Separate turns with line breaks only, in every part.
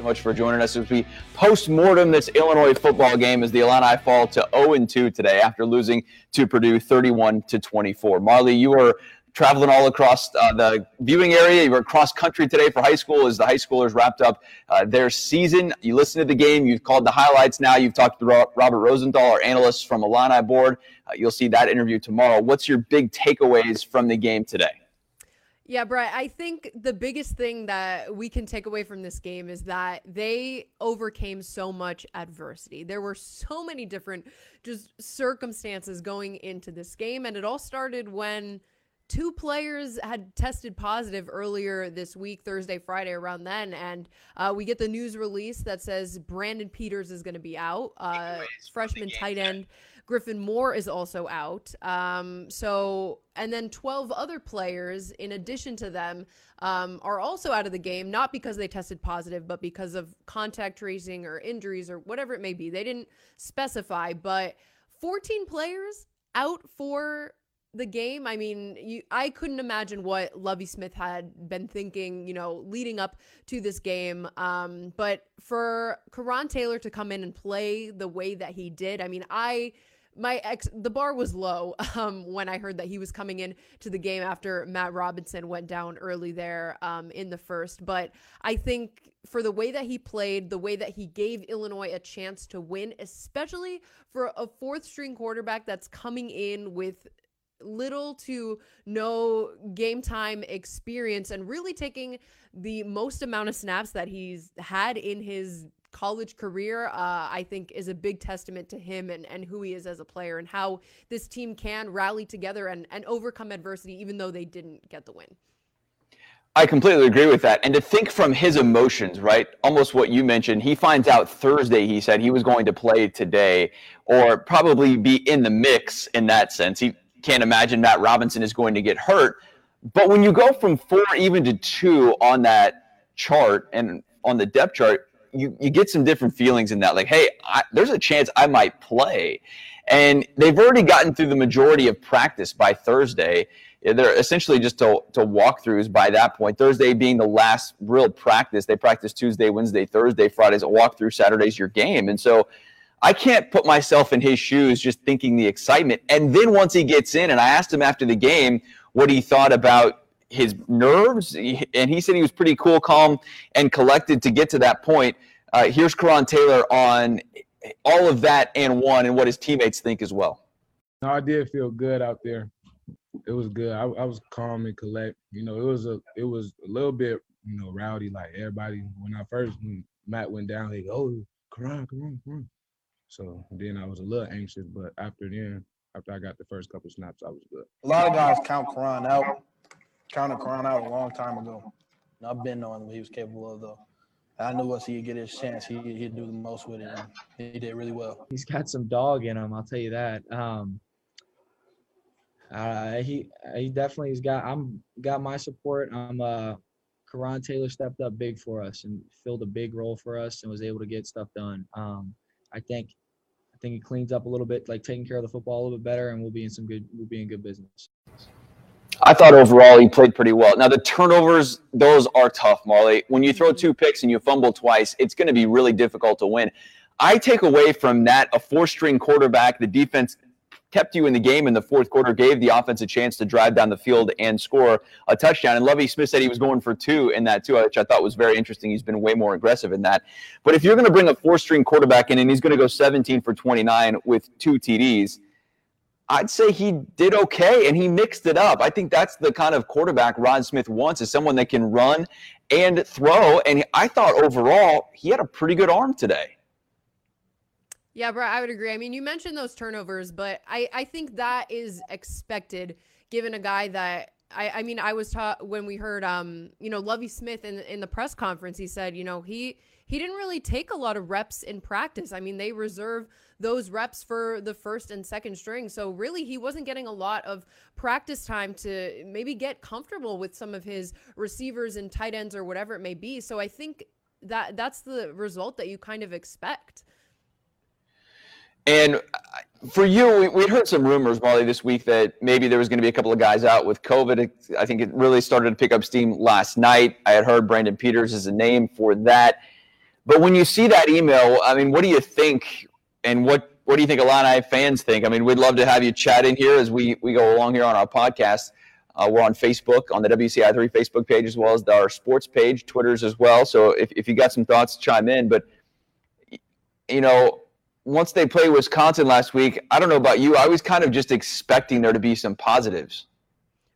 so much for joining us as we post-mortem this Illinois football game as the Illini fall to 0-2 today after losing to Purdue 31 to 24. Marley, you were traveling all across uh, the viewing area. You were across country today for high school as the high schoolers wrapped up uh, their season. You listened to the game. You've called the highlights now. You've talked to Robert Rosenthal, our analyst from Illini board. Uh, you'll see that interview tomorrow. What's your big takeaways from the game today?
Yeah, Brett, I think the biggest thing that we can take away from this game is that they overcame so much adversity. There were so many different just circumstances going into this game, and it all started when two players had tested positive earlier this week, Thursday, Friday, around then, and uh, we get the news release that says Brandon Peters is going to be out, uh, freshman tight end. Griffin Moore is also out. Um, so, and then 12 other players, in addition to them, um, are also out of the game, not because they tested positive, but because of contact tracing or injuries or whatever it may be. They didn't specify, but 14 players out for the game, I mean, you, I couldn't imagine what Lovie Smith had been thinking, you know, leading up to this game. Um, but for Coran Taylor to come in and play the way that he did, I mean, I my ex the bar was low um, when I heard that he was coming in to the game after Matt Robinson went down early there um, in the first. But I think for the way that he played, the way that he gave Illinois a chance to win, especially for a fourth string quarterback that's coming in with little to no game time experience and really taking the most amount of snaps that he's had in his college career, uh, I think is a big testament to him and, and who he is as a player and how this team can rally together and, and overcome adversity, even though they didn't get the win.
I completely agree with that. And to think from his emotions, right? Almost what you mentioned. He finds out Thursday, he said he was going to play today or probably be in the mix in that sense. He can't imagine Matt Robinson is going to get hurt. But when you go from four even to two on that chart and on the depth chart, you you get some different feelings in that. Like, hey, I, there's a chance I might play, and they've already gotten through the majority of practice by Thursday. They're essentially just to, to walkthroughs by that point. Thursday being the last real practice. They practice Tuesday, Wednesday, Thursday, Friday's a walkthrough, Saturday's your game. And so I can't put myself in his shoes just thinking the excitement. And then once he gets in, and I asked him after the game what he thought about his nerves, and he said he was pretty cool, calm, and collected to get to that point. Uh, here's Coran Taylor on all of that and one, and what his teammates think as well.
No, I did feel good out there. It was good. I, I was calm and collect. You know, it was a it was a little bit you know rowdy like everybody when I first when Matt went down. They go, oh, Coran, Coran, Coran. So then I was a little anxious, but after then, after I got the first couple snaps, I was good.
A lot of guys count Coran out counted Coran out a long time ago. And I've been knowing what he was capable of, though. I knew once he'd get his chance, he, he'd do the most with it. And he did really well.
He's got some dog in him, I'll tell you that. Um, uh, he he definitely has got. I'm got my support. I'm uh, Coran Taylor stepped up big for us and filled a big role for us and was able to get stuff done. Um, I think I think he cleans up a little bit, like taking care of the football a little bit better, and we'll be in some good we'll be in good business.
I thought overall he played pretty well. Now the turnovers, those are tough, Marley. When you throw two picks and you fumble twice, it's going to be really difficult to win. I take away from that a four-string quarterback. The defense kept you in the game in the fourth quarter, gave the offense a chance to drive down the field and score a touchdown. And Lovie Smith said he was going for two in that too, which I thought was very interesting. He's been way more aggressive in that. But if you're going to bring a four-string quarterback in and he's going to go 17 for 29 with two TDs – I'd say he did okay and he mixed it up. I think that's the kind of quarterback Rod Smith wants is someone that can run and throw. And I thought overall he had a pretty good arm today.
Yeah, bro, I would agree. I mean, you mentioned those turnovers, but I, I think that is expected given a guy that I, I mean, I was taught when we heard, um, you know, Lovie Smith in in the press conference. He said, you know, he he didn't really take a lot of reps in practice. I mean, they reserve those reps for the first and second string. So really, he wasn't getting a lot of practice time to maybe get comfortable with some of his receivers and tight ends or whatever it may be. So I think that that's the result that you kind of expect.
And uh, for you, we, would heard some rumors, Molly, this week that maybe there was going to be a couple of guys out with COVID. I think it really started to pick up steam last night. I had heard Brandon Peters is a name for that. But when you see that email, I mean, what do you think? And what what do you think Illini fans think? I mean, we'd love to have you chat in here as we we go along here on our podcast. Uh, we're on Facebook on the WCI3 Facebook page as well as our sports page, Twitter's as well. So if, if you got some thoughts, chime in. But you know, once they played Wisconsin last week, I don't know about you. I was kind of just expecting there to be some positives.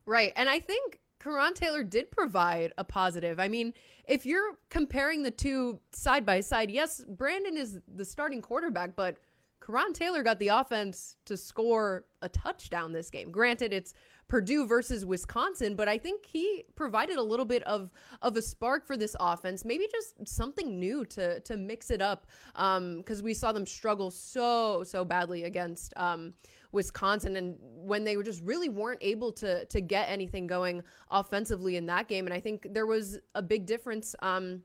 Right. And I think Coran Taylor did provide a positive. I mean, if you're comparing the two side by side, yes, Brandon is the starting quarterback, but Coran Taylor got the offense to score a touchdown this game. Granted, it's Purdue versus Wisconsin, but I think he provided a little bit of of a spark for this offense. Maybe just something new to to mix it up, because um, we saw them struggle so so badly against um, Wisconsin, and when they were just really weren't able to to get anything going offensively in that game. And I think there was a big difference. Um,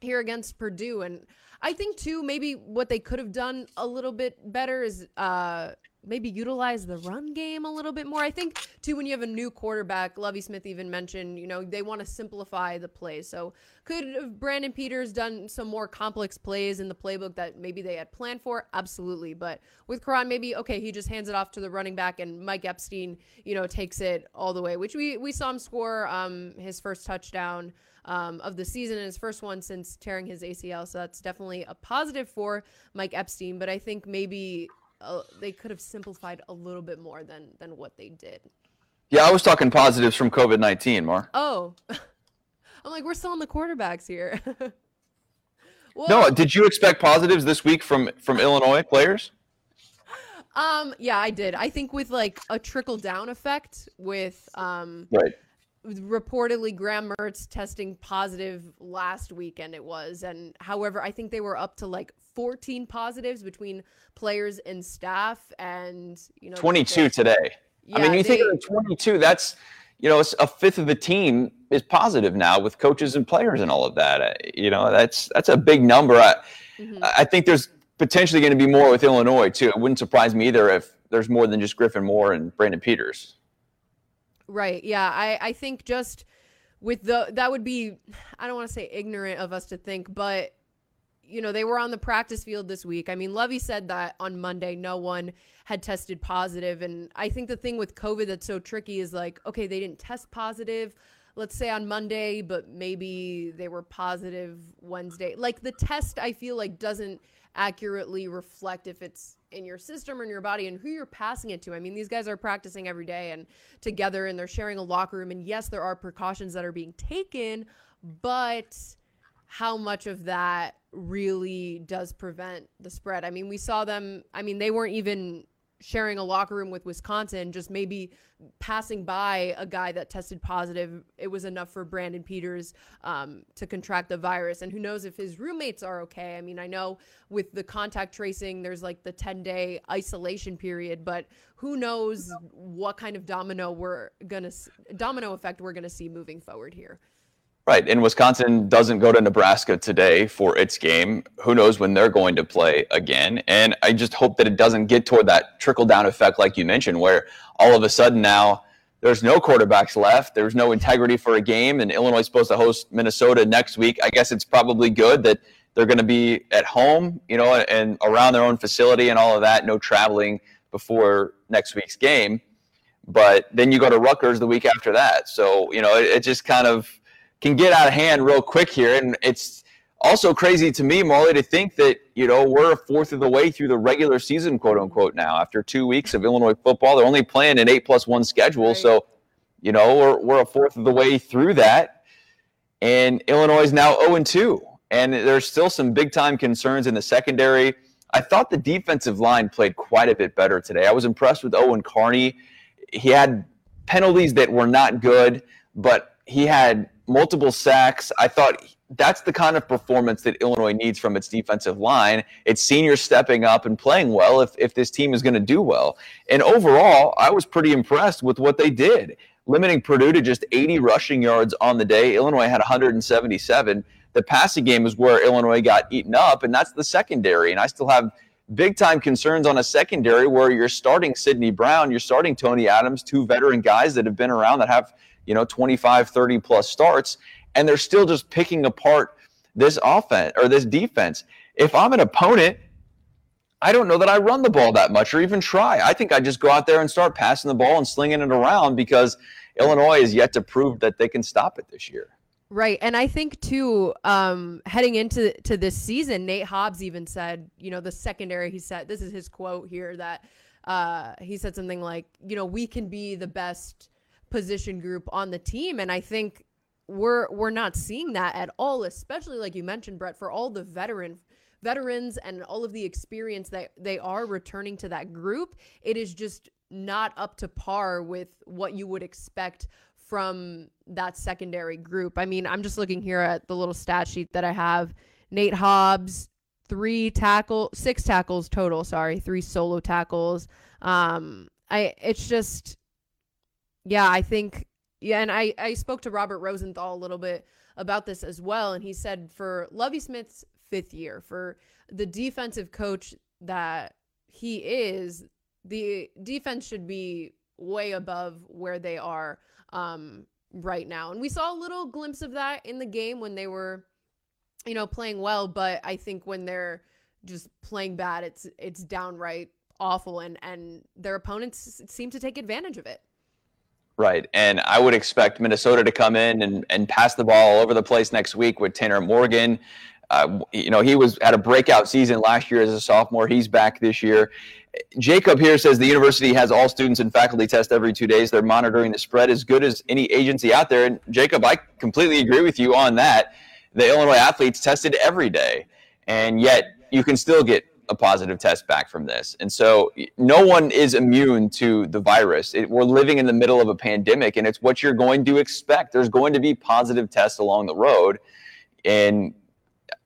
here against Purdue. And I think too, maybe what they could have done a little bit better is uh, maybe utilize the run game a little bit more. I think too when you have a new quarterback, Lovie Smith even mentioned, you know, they want to simplify the plays. So could Brandon Peters done some more complex plays in the playbook that maybe they had planned for? Absolutely. But with Coran, maybe okay, he just hands it off to the running back and Mike Epstein, you know, takes it all the way, which we we saw him score um, his first touchdown. Um, of the season and his first one since tearing his ACL. So that's definitely a positive for Mike Epstein. But I think maybe uh, they could have simplified a little bit more than than what they did.
Yeah, I was talking positives from COVID nineteen, Mar.
Oh, I'm like we're still on the quarterbacks here.
well, no, did you expect positives this week from from Illinois players?
Um, yeah, I did. I think with like a trickle down effect with um,
right
reportedly Graham Mertz testing positive last weekend it was and however I think they were up to like 14 positives between players and staff and you know
22 they, today. Yeah, I mean you they, think of 22 that's you know a fifth of the team is positive now with coaches and players and all of that. Uh, you know that's that's a big number. I, mm-hmm. I think there's potentially going to be more with Illinois too. It wouldn't surprise me either if there's more than just Griffin Moore and Brandon Peters.
Right. Yeah. I, I think just with the, that would be, I don't want to say ignorant of us to think, but, you know, they were on the practice field this week. I mean, Lovie said that on Monday, no one had tested positive. And I think the thing with COVID that's so tricky is like, okay, they didn't test positive let's say on Monday, but maybe they were positive Wednesday. Like the test, I feel like doesn't accurately reflect if it's in your system or in your body and who you're passing it to. I mean, these guys are practicing every day and together and they're sharing a locker room. And yes, there are precautions that are being taken, but how much of that really does prevent the spread? I mean, we saw them, I mean, they weren't even sharing a locker room with Wisconsin, just maybe passing by a guy that tested positive, it was enough for Brandon Peters um, to contract the virus. And who knows if his roommates are okay? I mean, I know with the contact tracing, there's like the 10 day isolation period, but who knows what kind of domino we're gonna domino effect we're gonna see moving forward here.
Right. And Wisconsin doesn't go to Nebraska today for its game. Who knows when they're going to play again? And I just hope that it doesn't get toward that trickle down effect, like you mentioned, where all of a sudden now there's no quarterbacks left. There's no integrity for a game. And Illinois is supposed to host Minnesota next week. I guess it's probably good that they're going to be at home, you know, and around their own facility and all of that. No traveling before next week's game. But then you go to Rutgers the week after that. So, you know, it, it just kind of can get out of hand real quick here. And it's also crazy to me, Molly, to think that, you know, we're a fourth of the way through the regular season, quote unquote, now after two weeks of Illinois football. They're only playing an eight plus one schedule. Right. So, you know, we're, we're a fourth of the way through that. And Illinois is now 0 2. And there's still some big time concerns in the secondary. I thought the defensive line played quite a bit better today. I was impressed with Owen Carney. He had penalties that were not good, but he had multiple sacks. I thought that's the kind of performance that Illinois needs from its defensive line. It's seniors stepping up and playing well if, if this team is going to do well. And overall, I was pretty impressed with what they did, limiting Purdue to just 80 rushing yards on the day. Illinois had 177. The passing game is where Illinois got eaten up, and that's the secondary. And I still have big time concerns on a secondary where you're starting Sidney Brown, you're starting Tony Adams, two veteran guys that have been around that have – you know, 25, 30 plus starts, and they're still just picking apart this offense or this defense. If I'm an opponent, I don't know that I run the ball that much or even try. I think I just go out there and start passing the ball and slinging it around because Illinois is yet to prove that they can stop it this year.
Right. And I think too, um, heading into to this season, Nate Hobbs even said, you know, the secondary, he said, this is his quote here that uh, he said something like, you know, we can be the best position group on the team. And I think we're we're not seeing that at all, especially like you mentioned, Brett, for all the veteran veterans and all of the experience that they are returning to that group. It is just not up to par with what you would expect from that secondary group. I mean, I'm just looking here at the little stat sheet that I have. Nate Hobbs, three tackle, six tackles total. Sorry, three solo tackles. Um, I it's just, yeah, I think, yeah, and I I spoke to Robert Rosenthal a little bit about this as well, and he said for Lovie Smith's fifth year, for the defensive coach that he is, the defense should be way above where they are um, right now. And we saw a little glimpse of that in the game when they were, you know, playing well. But I think when they're just playing bad, it's it's downright awful, and and their opponents seem to take advantage of it.
Right. And I would expect Minnesota to come in and, and pass the ball all over the place next week with Tanner Morgan. Uh, you know, he was had a breakout season last year as a sophomore. He's back this year. Jacob here says the university has all students and faculty test every two days. They're monitoring the spread as good as any agency out there. And Jacob, I completely agree with you on that. The Illinois athletes tested every day, and yet you can still get a positive test back from this. And so no one is immune to the virus. It, we're living in the middle of a pandemic, and it's what you're going to expect. There's going to be positive tests along the road. And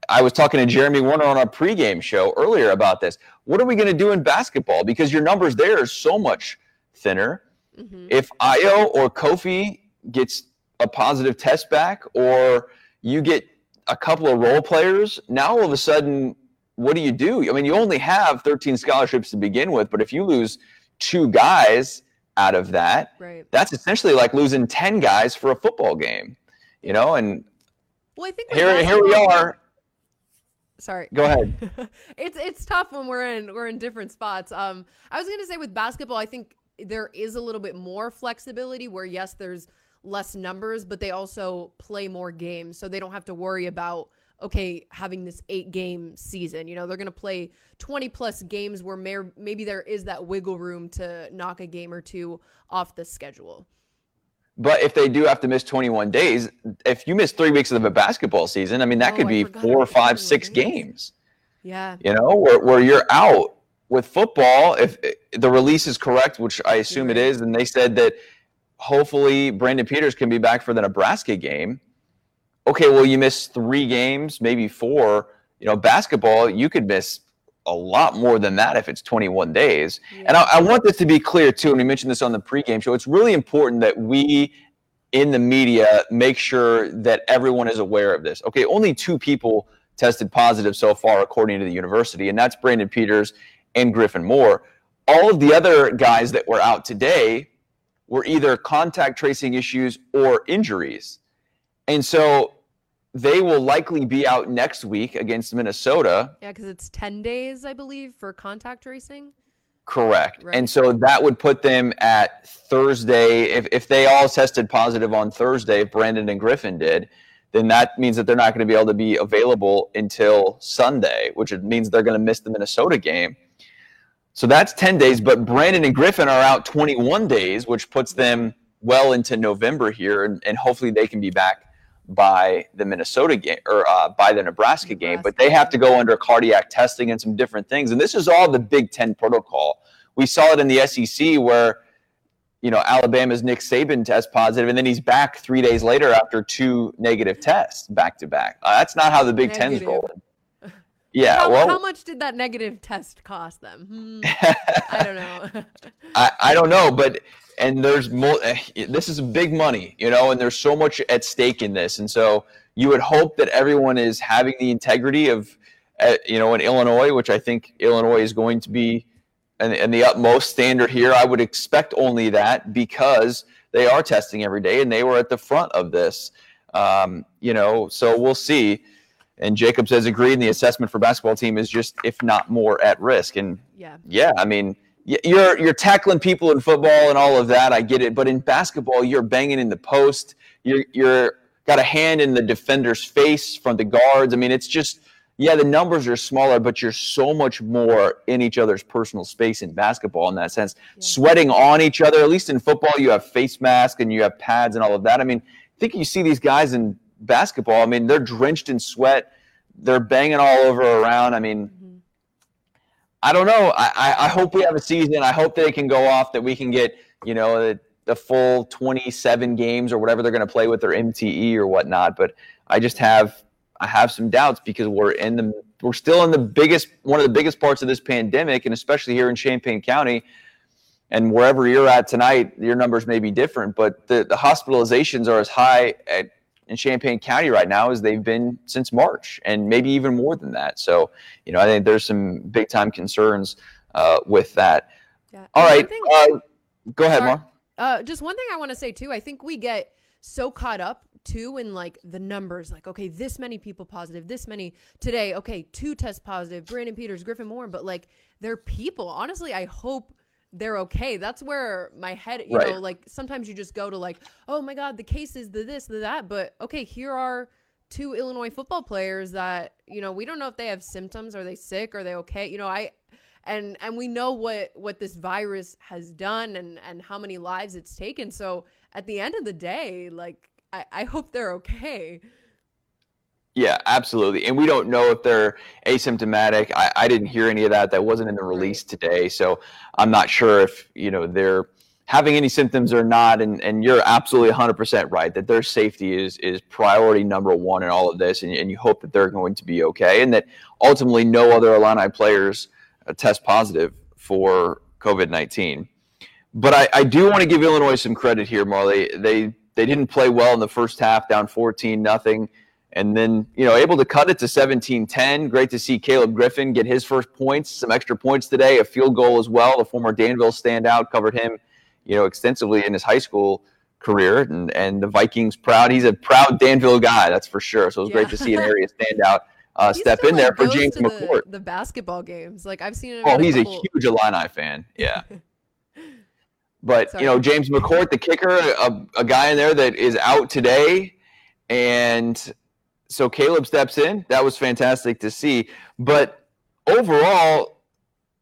I was talking to Jeremy Warner on our pregame show earlier about this. What are we going to do in basketball? Because your numbers there are so much thinner. Mm-hmm. If Ayo or Kofi gets a positive test back, or you get a couple of role players, now all of a sudden, what do you do? I mean, you only have 13 scholarships to begin with, but if you lose two guys out of that, right. that's essentially like losing 10 guys for a football game, you know? And
well, I think
here, here we are
sorry.
Go ahead.
it's it's tough when we're in we're in different spots. Um, I was gonna say with basketball, I think there is a little bit more flexibility where yes, there's less numbers, but they also play more games, so they don't have to worry about okay having this eight game season. You know, they're gonna play 20 plus games where may- maybe there is that wiggle room to knock a game or two off the schedule.
But if they do have to miss 21 days, if you miss three weeks of a basketball season, I mean, that oh, could be four, five, six games. games.
Yeah.
You know, where, where you're out with football, if eh, the release is correct, which I assume right. it is, and they said that hopefully Brandon Peters can be back for the Nebraska game. Okay, well, you miss three games, maybe four. You know, basketball, you could miss a lot more than that if it's 21 days. Yeah. And I, I, want this to be clear too. And we mentioned this on the pregame show. It's really important that we in the media make sure that everyone is aware of this. Okay, only two people tested positive so far, according to the university, and that's Brandon Peters and Griffin Moore. All of the other guys that were out today were either contact tracing issues or injuries. And so they will likely be out next week against Minnesota.
Yeah, because it's 10 days, I believe, for contact tracing.
Correct. Right. And so that would put them at Thursday. If, if they all tested positive on Thursday, if Brandon and Griffin did, then that means that they're not going to be able to be available until Sunday, which means they're going to miss the Minnesota game. So that's 10 days, but Brandon and Griffin are out 21 days, which puts them well into November here, and, and hopefully they can be back by the Minnesota game or uh, by the Nebraska, Nebraska game, but they have to go under cardiac testing and some different things. And this is all the Big Ten protocol. We saw it in the SEC where, you know, Alabama's Nick Saban test positive, and then he's back three days later after two negative tests back to back. Uh, that's not how the Big negative. Ten's rolling. Yeah,
how,
well,
how much did that negative test cost them? Hmm, I don't know.
I, I don't know, but and there's more. This is big money, you know, and there's so much at stake in this, and so you would hope that everyone is having the integrity of, uh, you know, in Illinois, which I think Illinois is going to be, and, and the utmost standard here. I would expect only that because they are testing every day and they were at the front of this, um, you know. So we'll see and Jacobs has agreed. And the assessment for basketball team is just, if not more, at risk. And
Yeah.
yeah, I mean, you're you're tackling people in football and all of that. I get it, but in basketball, you're banging in the post. You're you're got a hand in the defender's face from the guards. I mean, it's just yeah, the numbers are smaller, but you're so much more in each other's personal space in basketball in that sense.
Yeah.
Sweating on each other. At least in football, you have face masks and you have pads and all of that. I mean, I think you see these guys in basketball. I mean, they're drenched in sweat. They're banging all over around. I mean,
Mhm.
I don't know. I, I, I hope we have a season. I hope they can go off that we can get, you know, the, the full 27 games or whatever they're going to play with their MTE or whatnot. But I just have I have some doubts because we're in the we're still in the biggest one of the biggest parts of this pandemic, and especially here in Champaign County. And wherever you're at tonight, your numbers may be different, but the, the hospitalizations are as high at, in Champaign County right now as they've been since March, and maybe even more than that. So, you know, I think there's some big time concerns uh, with that.
Yeah.
All
think-
uh, go ahead. Mar.
Uh, just one thing I want to say too. I think we get so caught up too in like the numbers. Like, okay, this many people positive, this many today. Okay, two test positive. Brandon Peters, Griffin Moore, but like they're people. Honestly, I hope they're okay. That's where my head, you
Right.
know, like sometimes you just go to like, oh my god, the cases, the this, the that. But okay, here are two Illinois football players that you know we don't know if they have symptoms. Are they sick? Are they okay? You know, I and and we know what what this virus has done and and how many lives it's taken so at the end of the day like i, I hope they're okay
Yeah, absolutely. And we don't know if they're asymptomatic. I, I didn't hear any of that. That wasn't in the release today. So I'm not sure if, you know, they're having any symptoms or not. And, and you're absolutely 100% right that their safety is, is priority number one in all of this. And, and you hope that they're going to be okay and that ultimately no other Illini players uh, test positive for COVID 19. But I, I do want to give Illinois some credit here, Marley. They they didn't play well in the first half, down 14 nothing and then you know able to cut it to 17-10 great to see caleb griffin get his first points some extra points today a field goal as well. The former danville standout covered him you know extensively in his high school career. And, and the vikings proud he's a proud danville guy that's for sure. So it was great to see an area standout uh, step in there for james
to the,
mccourt.
the basketball games. Like i've seen him
oh he's a
couple-
huge illini fan yeah. But
Sorry.
you know, James McCourt, the kicker, a, a guy in there that is out today, and so Caleb steps in. That was fantastic to see. But overall,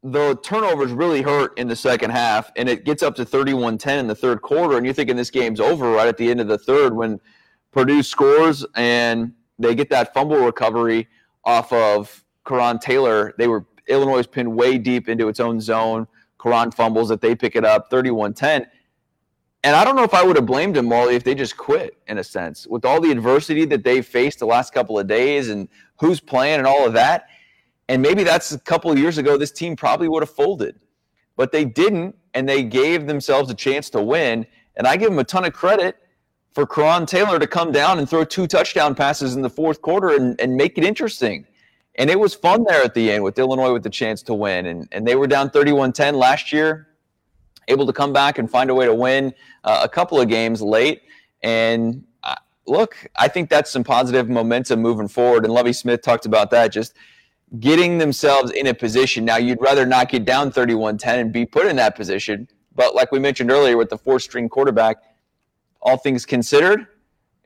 the turnovers really hurt in the second half, and it gets up to 31-10 in the third quarter, and you're thinking this game's over right at the end of the third when Purdue scores and they get that fumble recovery off of Coran Taylor. They were Illinois pinned way deep into its own zone. Coran fumbles that they pick it up 31-10. And I don't know if I would have blamed him, Marley, if they just quit in a sense. With all the adversity that they faced the last couple of days and who's playing and all of that. And maybe that's a couple of years ago, this team probably would have folded. But they didn't, and they gave themselves a chance to win. And I give them a ton of credit for Coran Taylor to come down and throw two touchdown passes in the fourth quarter and, and make it interesting. And it was fun there at the end with Illinois with the chance to win. And, and they were down 31 10 last year, able to come back and find a way to win uh, a couple of games late. And uh, look, I think that's some positive momentum moving forward. And Lovie Smith talked about that, just getting themselves in a position. Now, you'd rather not get down 31 10 and be put in that position. But like we mentioned earlier with the four string quarterback, all things considered,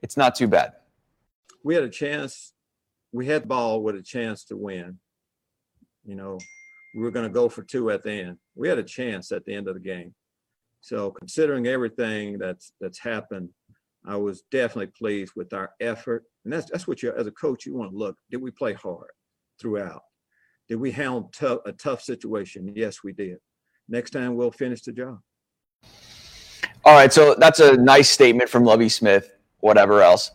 it's not too bad.
we had a chance. We had the ball with a chance to win. You know, we were going to go for two at the end. We had a chance at the end of the game. So considering everything that's that's happened, I was definitely pleased with our effort. And that's that's what you as a coach you want to look. Did we play hard throughout? Did we handle a tough situation? Yes, we did. Next time we'll finish the job.
All right, so that's a nice statement from Lovie Smith, whatever else.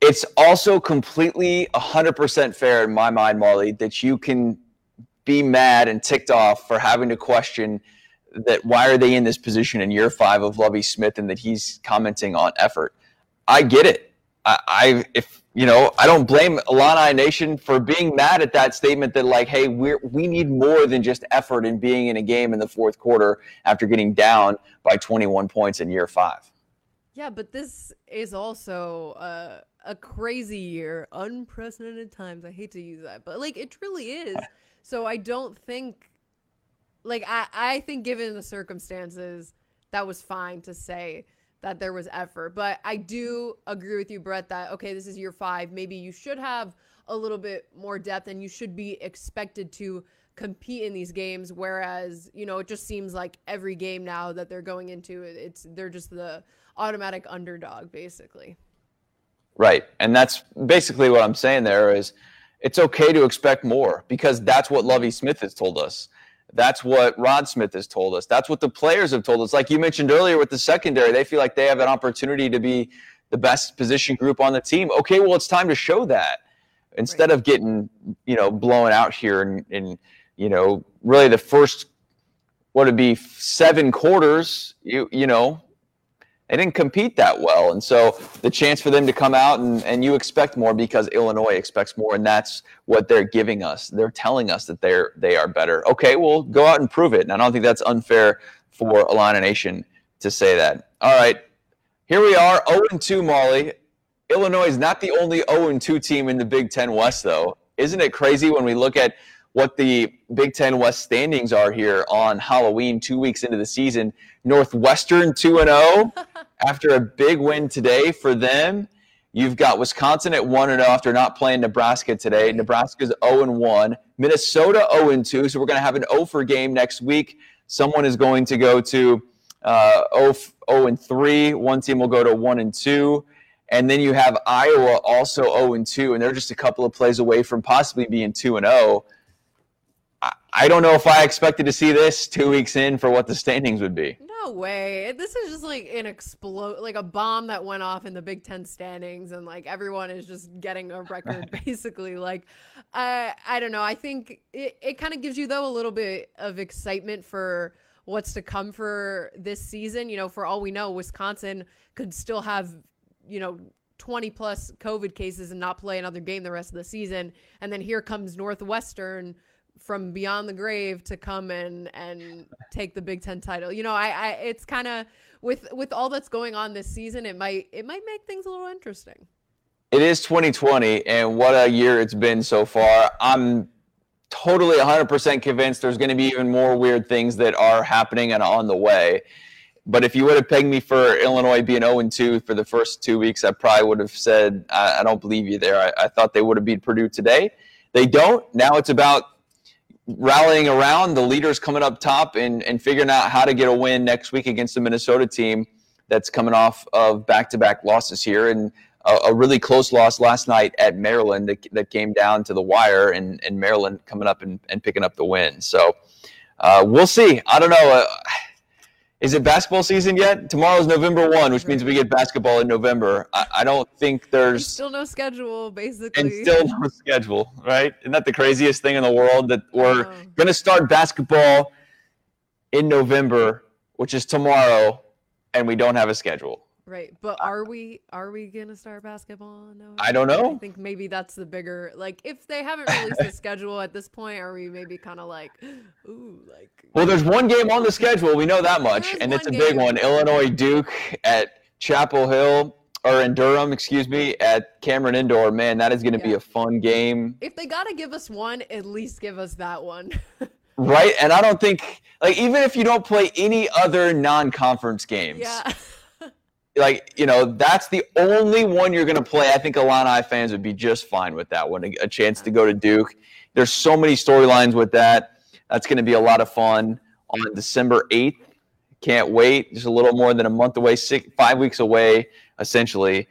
It's also completely 100% fair in my mind, Marley, that you can be mad and ticked off for having to question that why are they in this position in year five of Lovie Smith and that he's commenting on effort. I get it. I, I if you know, I don't blame Illini Nation for being mad at that statement that like, hey, we're we need more than just effort in being in a game in the fourth quarter after getting down by 21 points in year five.
Yeah, but this is also uh, a crazy year, unprecedented times. I hate to use that, but like it truly is. So I don't think, like I I think given the circumstances, that was fine to say that there was effort. But I do agree with you, Brett, that okay, this is year five. Maybe you should have a little bit more depth, and you should be expected to compete in these games whereas you know it just seems like every game now that they're going into it's they're just the automatic underdog basically
Right. And that's basically what I'm saying there is it's okay to expect more because that's what Lovie Smith has told us. That's what Rod Smith has told us. That's what the players have told us. Like you mentioned earlier with the secondary, they feel like they have an opportunity to be the best position group on the team. Okay, well, it's time to show that instead
Right.
of getting, you know, blown out here and, and you know, really the first, what would be seven quarters, you, you know, they didn't compete that well. And so the chance for them to come out and, and you expect more because Illinois expects more, and that's what they're giving us. They're telling us that they're they are better. Okay, well go out and prove it. And I don't think that's unfair for Illini Nation to say that. All right. Here we are, 0 2, Molly. Illinois is not the only 0 2 team in the Big Ten West, though. Isn't it crazy when we look at what the Big Ten West standings are here on Halloween, two weeks into the season? Northwestern 2 0 after a big win today for them. You've got Wisconsin at 1 0 after not playing Nebraska today. Nebraska's 0 1. Minnesota 0 2. So we're going to have an 0 for game next week. Someone is going to go to uh, 0, 0 3. One team will go to 1 and 2. And then you have Iowa also 0 2, and they're just a couple of plays away from possibly being 2 and 0. I- don't know if I expected to see this two weeks in for what the standings would be.
no way. This is just like an explode like a bomb that went off in the big ten standings and like everyone is just getting a record basically. Like i i don't know. I think it, it kind of gives you though a little bit of excitement for what's to come for this season. You know for all we know wisconsin could still have you know 20 plus covid cases and not play another game the rest of the season. And then here comes northwestern from beyond the grave to come and and take the Big Ten title. You know, I, I it's kind of with with all that's going on this season, it might it might make things a little interesting.
It is 2020, and what a year it's been so far. I'm totally 100% convinced there's going to be even more weird things that are happening and on the way. But if you would have pegged me for Illinois being 0 2 for the first two weeks, I probably would have said, I, I don't believe you there. I, I thought they would have beat Purdue today. They don't. Now it's about rallying around the leaders coming up top and, and figuring out how to get a win next week against the Minnesota team that's coming off of back to back losses here. And a, a really close loss last night at Maryland that, that came down to the wire, and, and Maryland coming up and, and picking up the win. So uh, we'll see. I don't know. Uh, is it basketball season yet? Tomorrow's November 1, which means we get basketball in November. I, I don't think there's
Still no schedule, basically.
and still no schedule, right? Isn't that the craziest thing in the world that we're
know.
going to start basketball in November, which is tomorrow, and we don't have a schedule?
Right. But are we are we gonna start basketball? No,
I don't know.
I think maybe that's the bigger like if they haven't released the schedule at this point, are we maybe kind of like, ooh, like
Well, there's one game on the schedule. We know that much, and it's a
one
big one. Illinois Duke at Chapel Hill or in Durham, excuse me, at Cameron Indoor. Man, that is going to be a fun game,
if they gotta give us one, at least give us that one.
right? And I don't think like even if you don't play any other non-conference games,
yeah.
like you know that's the only one you're going to play. I think illini fans would be just fine with that one. A, a chance to go to duke. There's so many storylines with that. That's going to be a lot of fun on december 8th can't wait. Just a little more than a month away six five weeks away essentially.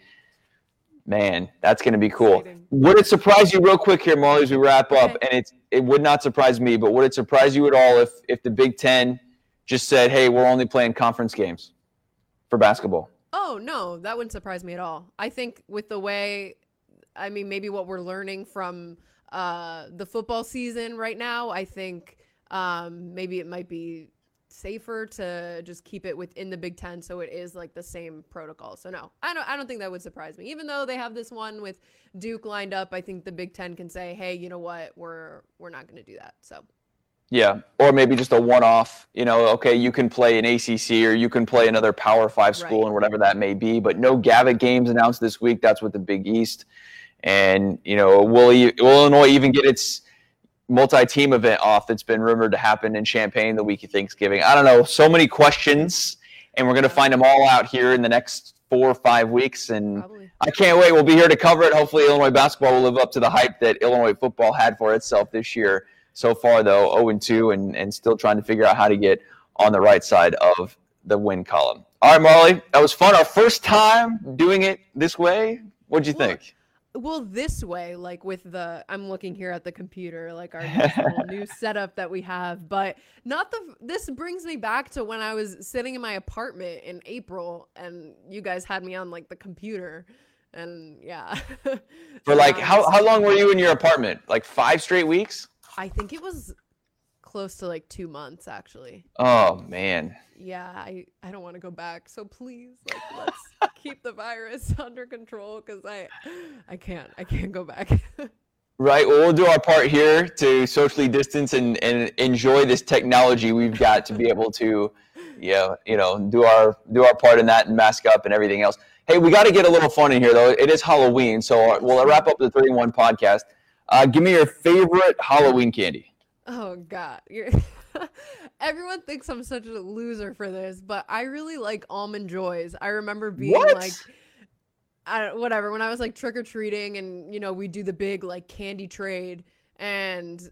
Man that's going to be cool. Would it surprise you real quick here molly as we wrap up? And it's it would not surprise me but would it surprise you at all if if the big ten just said hey we're only playing conference games for basketball
Oh no, that wouldn't surprise me at all. I think with the way, I mean, maybe what we're learning from uh, the football season right now, I think um, maybe it might be safer to just keep it within the Big Ten, so it is like the same protocol. So no, I don't. I don't think that would surprise me. Even though they have this one with Duke lined up, I think the Big Ten can say, "Hey, you know what? We're we're not going to do that." So
Yeah, or maybe just a one-off. You know, okay, you can play an ACC or you can play another Power Five school
Right.
and whatever that may be. But no Gavitt games announced this week. That's with the Big East, and you know, will, will Illinois even get its multi-team event off that's been rumored to happen in Champaign the week of Thanksgiving? I don't know. So many questions, and we're going to find them all out here in the next four or five weeks. And
Probably.
I can't wait. We'll be here to cover it. Hopefully, Illinois basketball will live up to the hype that Illinois football had for itself this year. So far, though, 0 and 2 and, and still trying to figure out how to get on the right side of the win column. All right, Marley, that was fun. Our first time doing it this way. What'd you
Well,
think?
Well, this way, like with the, I'm looking here at the computer, like our new setup that we have, but not the. This brings me back to when I was sitting in my apartment in April, and you guys had me on like the computer, and yeah.
For like,
Um,
how, how long were you in your apartment? Like five straight weeks?
I think it was close to like two months, actually.
Oh, man.
Yeah, I I don't want to go back. So please, like, let's keep the virus under control because I I can't I can't go back.
Right. Well, we'll do our part here to socially distance and, and enjoy this technology we've got to be able to, yeah, you know, do our do our part in that and mask up and everything else. Hey, we got to get a little fun in here though. It is Halloween, so uh, we'll wrap up the 31 podcast. Uh, give me your favorite Halloween candy.
Oh God. Everyone thinks I'm such a loser for this, but I really like almond joys. I remember being
What?
like, I whatever. When I was like trick or treating, and you know we do the big like candy trade, and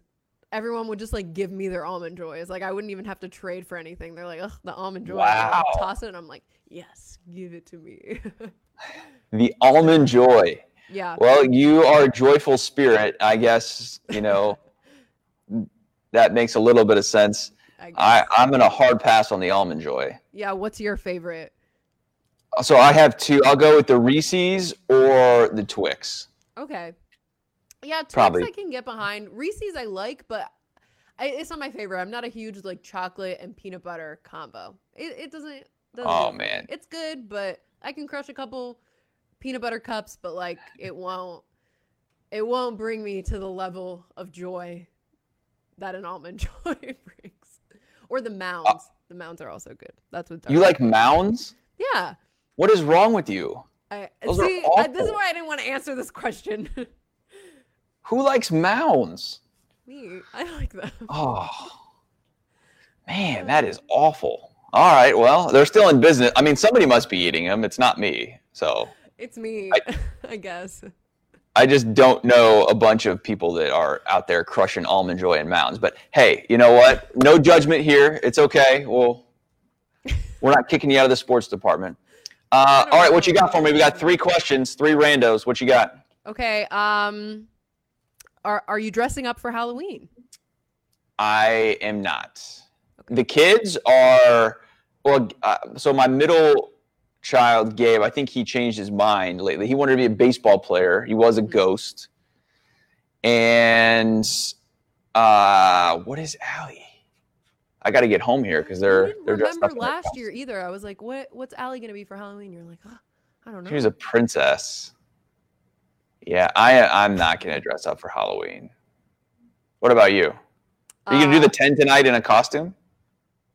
everyone would just like give me their almond joys. Like I wouldn't even have to trade for anything. They're like, ugh, the almond joy.
Wow.
toss it, and I'm like, yes, give it to me.
The almond joy.
Yeah.
Well, you are a joyful spirit, I guess. You know, that makes a little bit of sense.
I,
I, I'm gonna hard pass on the almond joy.
yeah. What's your favorite?
Uh, so I have two. I'll go with the Reese's or the Twix.
Okay. Yeah, Twix
Probably.
I can get behind. Reese's I like, but I, it's not my favorite. I'm not a huge like chocolate and peanut butter combo. It, it doesn't. doesn't
Oh,
do it for me.
man.
it's good, but I can crush a couple peanut butter cups, but like it won't. It won't bring me to the level of joy that an almond joy brings, or the mounds. the mounds are also good. That's what
Uh, You like mounds?
Yeah.
What is wrong with you?
I
Those
see. I, this is why I didn't want to answer this question.
Who likes mounds?
me, I like them.
Oh, man, that is awful. All right, well, they're still in business. I mean, somebody must be eating them. It's not me. So
It's me, I, guess.
I just don't know a bunch of people that are out there crushing almond joy in mounds. But hey, you know what? No judgment here. It's okay. Well, we're not kicking you out of the sports department. Uh, all right, what you got for me? We got three questions, three randos. What you got?
Okay. Um, are are you dressing up for Halloween?
I am not. The kids are well. Uh, so my middle child, Gabe, I think he changed his mind lately. He wanted to be a baseball player. He was a ghost. And uh, what is Allie? I got to get home here because they're
didn't
they're
remember
up. in their
last year either. I was like, what What's Allie gonna be for Halloween? You're like, oh, I don't know.
She was a princess. Yeah, I I'm not gonna dress up for Halloween. What about you? Are you gonna do
Uh,
the ten tonight in a costume?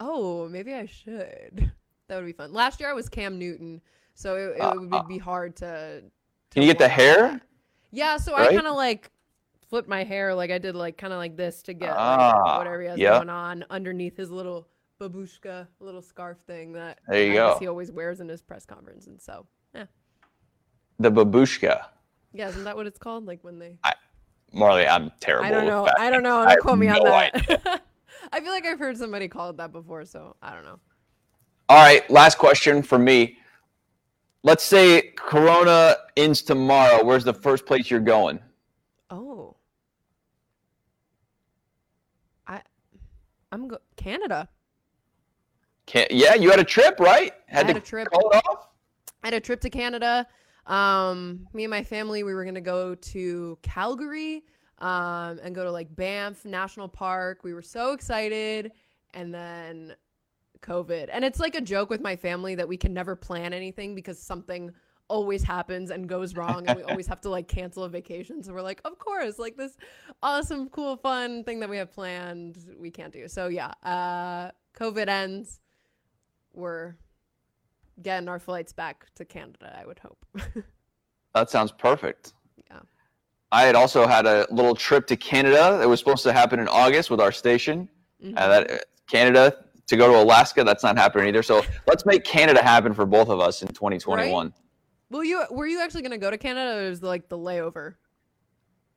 Oh, maybe I should. That would be fun. Last year I was Cam Newton, so it, it
Uh,
would be hard to.
Can you get the hair?
that. Yeah, so I kind of like flipped my hair like I did like kind of like this to get like,
Ah,
whatever he has
yeah.
going on underneath his little babushka little scarf thing that
There you
I
go.
he always wears in his press conference and so yeah.
The babushka.
yeah isn't that what it's called like when they I,
Marley, I'm terrible.
I don't know. I don't know don't quote me on
no
that I feel like I've heard somebody call it that before so I don't know
All right, last question for me. Let's say Corona ends tomorrow. Where's the first place you're going?
oh I I'm go- Canada
Can yeah, you had a trip, right?
had
to
a trip.
Call it off.
I had a trip to Canada. Um, me and my family, we were gonna go to Calgary, um, and go to like Banff National Park. We were so excited, and then COVID. And it's like a joke with my family that we can never plan anything because something always happens and goes wrong and we always have to like cancel a vacation so we're like of course like this awesome cool fun thing that we have planned we can't do so yeah uh covid ends we're getting our flights back to canada i would hope
That sounds perfect.
Yeah.
I had also had a little trip to Canada that was supposed to happen in August with our station.
Mhm.
Uh, that Canada to go to Alaska, that's not happening either. So let's make Canada happen for both of us in 2021.
Will you were you actually gonna go to Canada or was like the layover?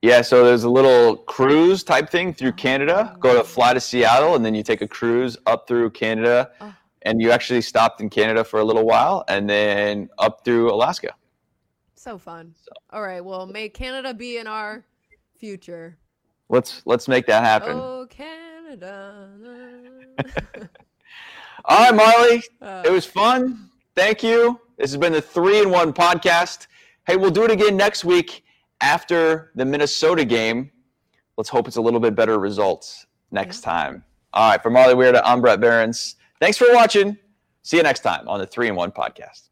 Yeah, so there's a little cruise type thing through oh. Canada. Go to fly to Seattle, and then you take a cruise up through Canada,
Oh.
and you actually stopped in Canada for a little while, and then up through Alaska.
So fun. All right, well may Canada be in our future.
Let's let's make that happen.
Oh Canada.
All right, Marley,
Uh,
it was fun. Thank you. This has been the Three in One podcast. Hey, we'll do it again next week after the Minnesota game. Let's hope it's a little bit better results next time. All right, for Marley Weird, I'm Brett Behrens. Thanks for watching. See you next time on the Three in One podcast.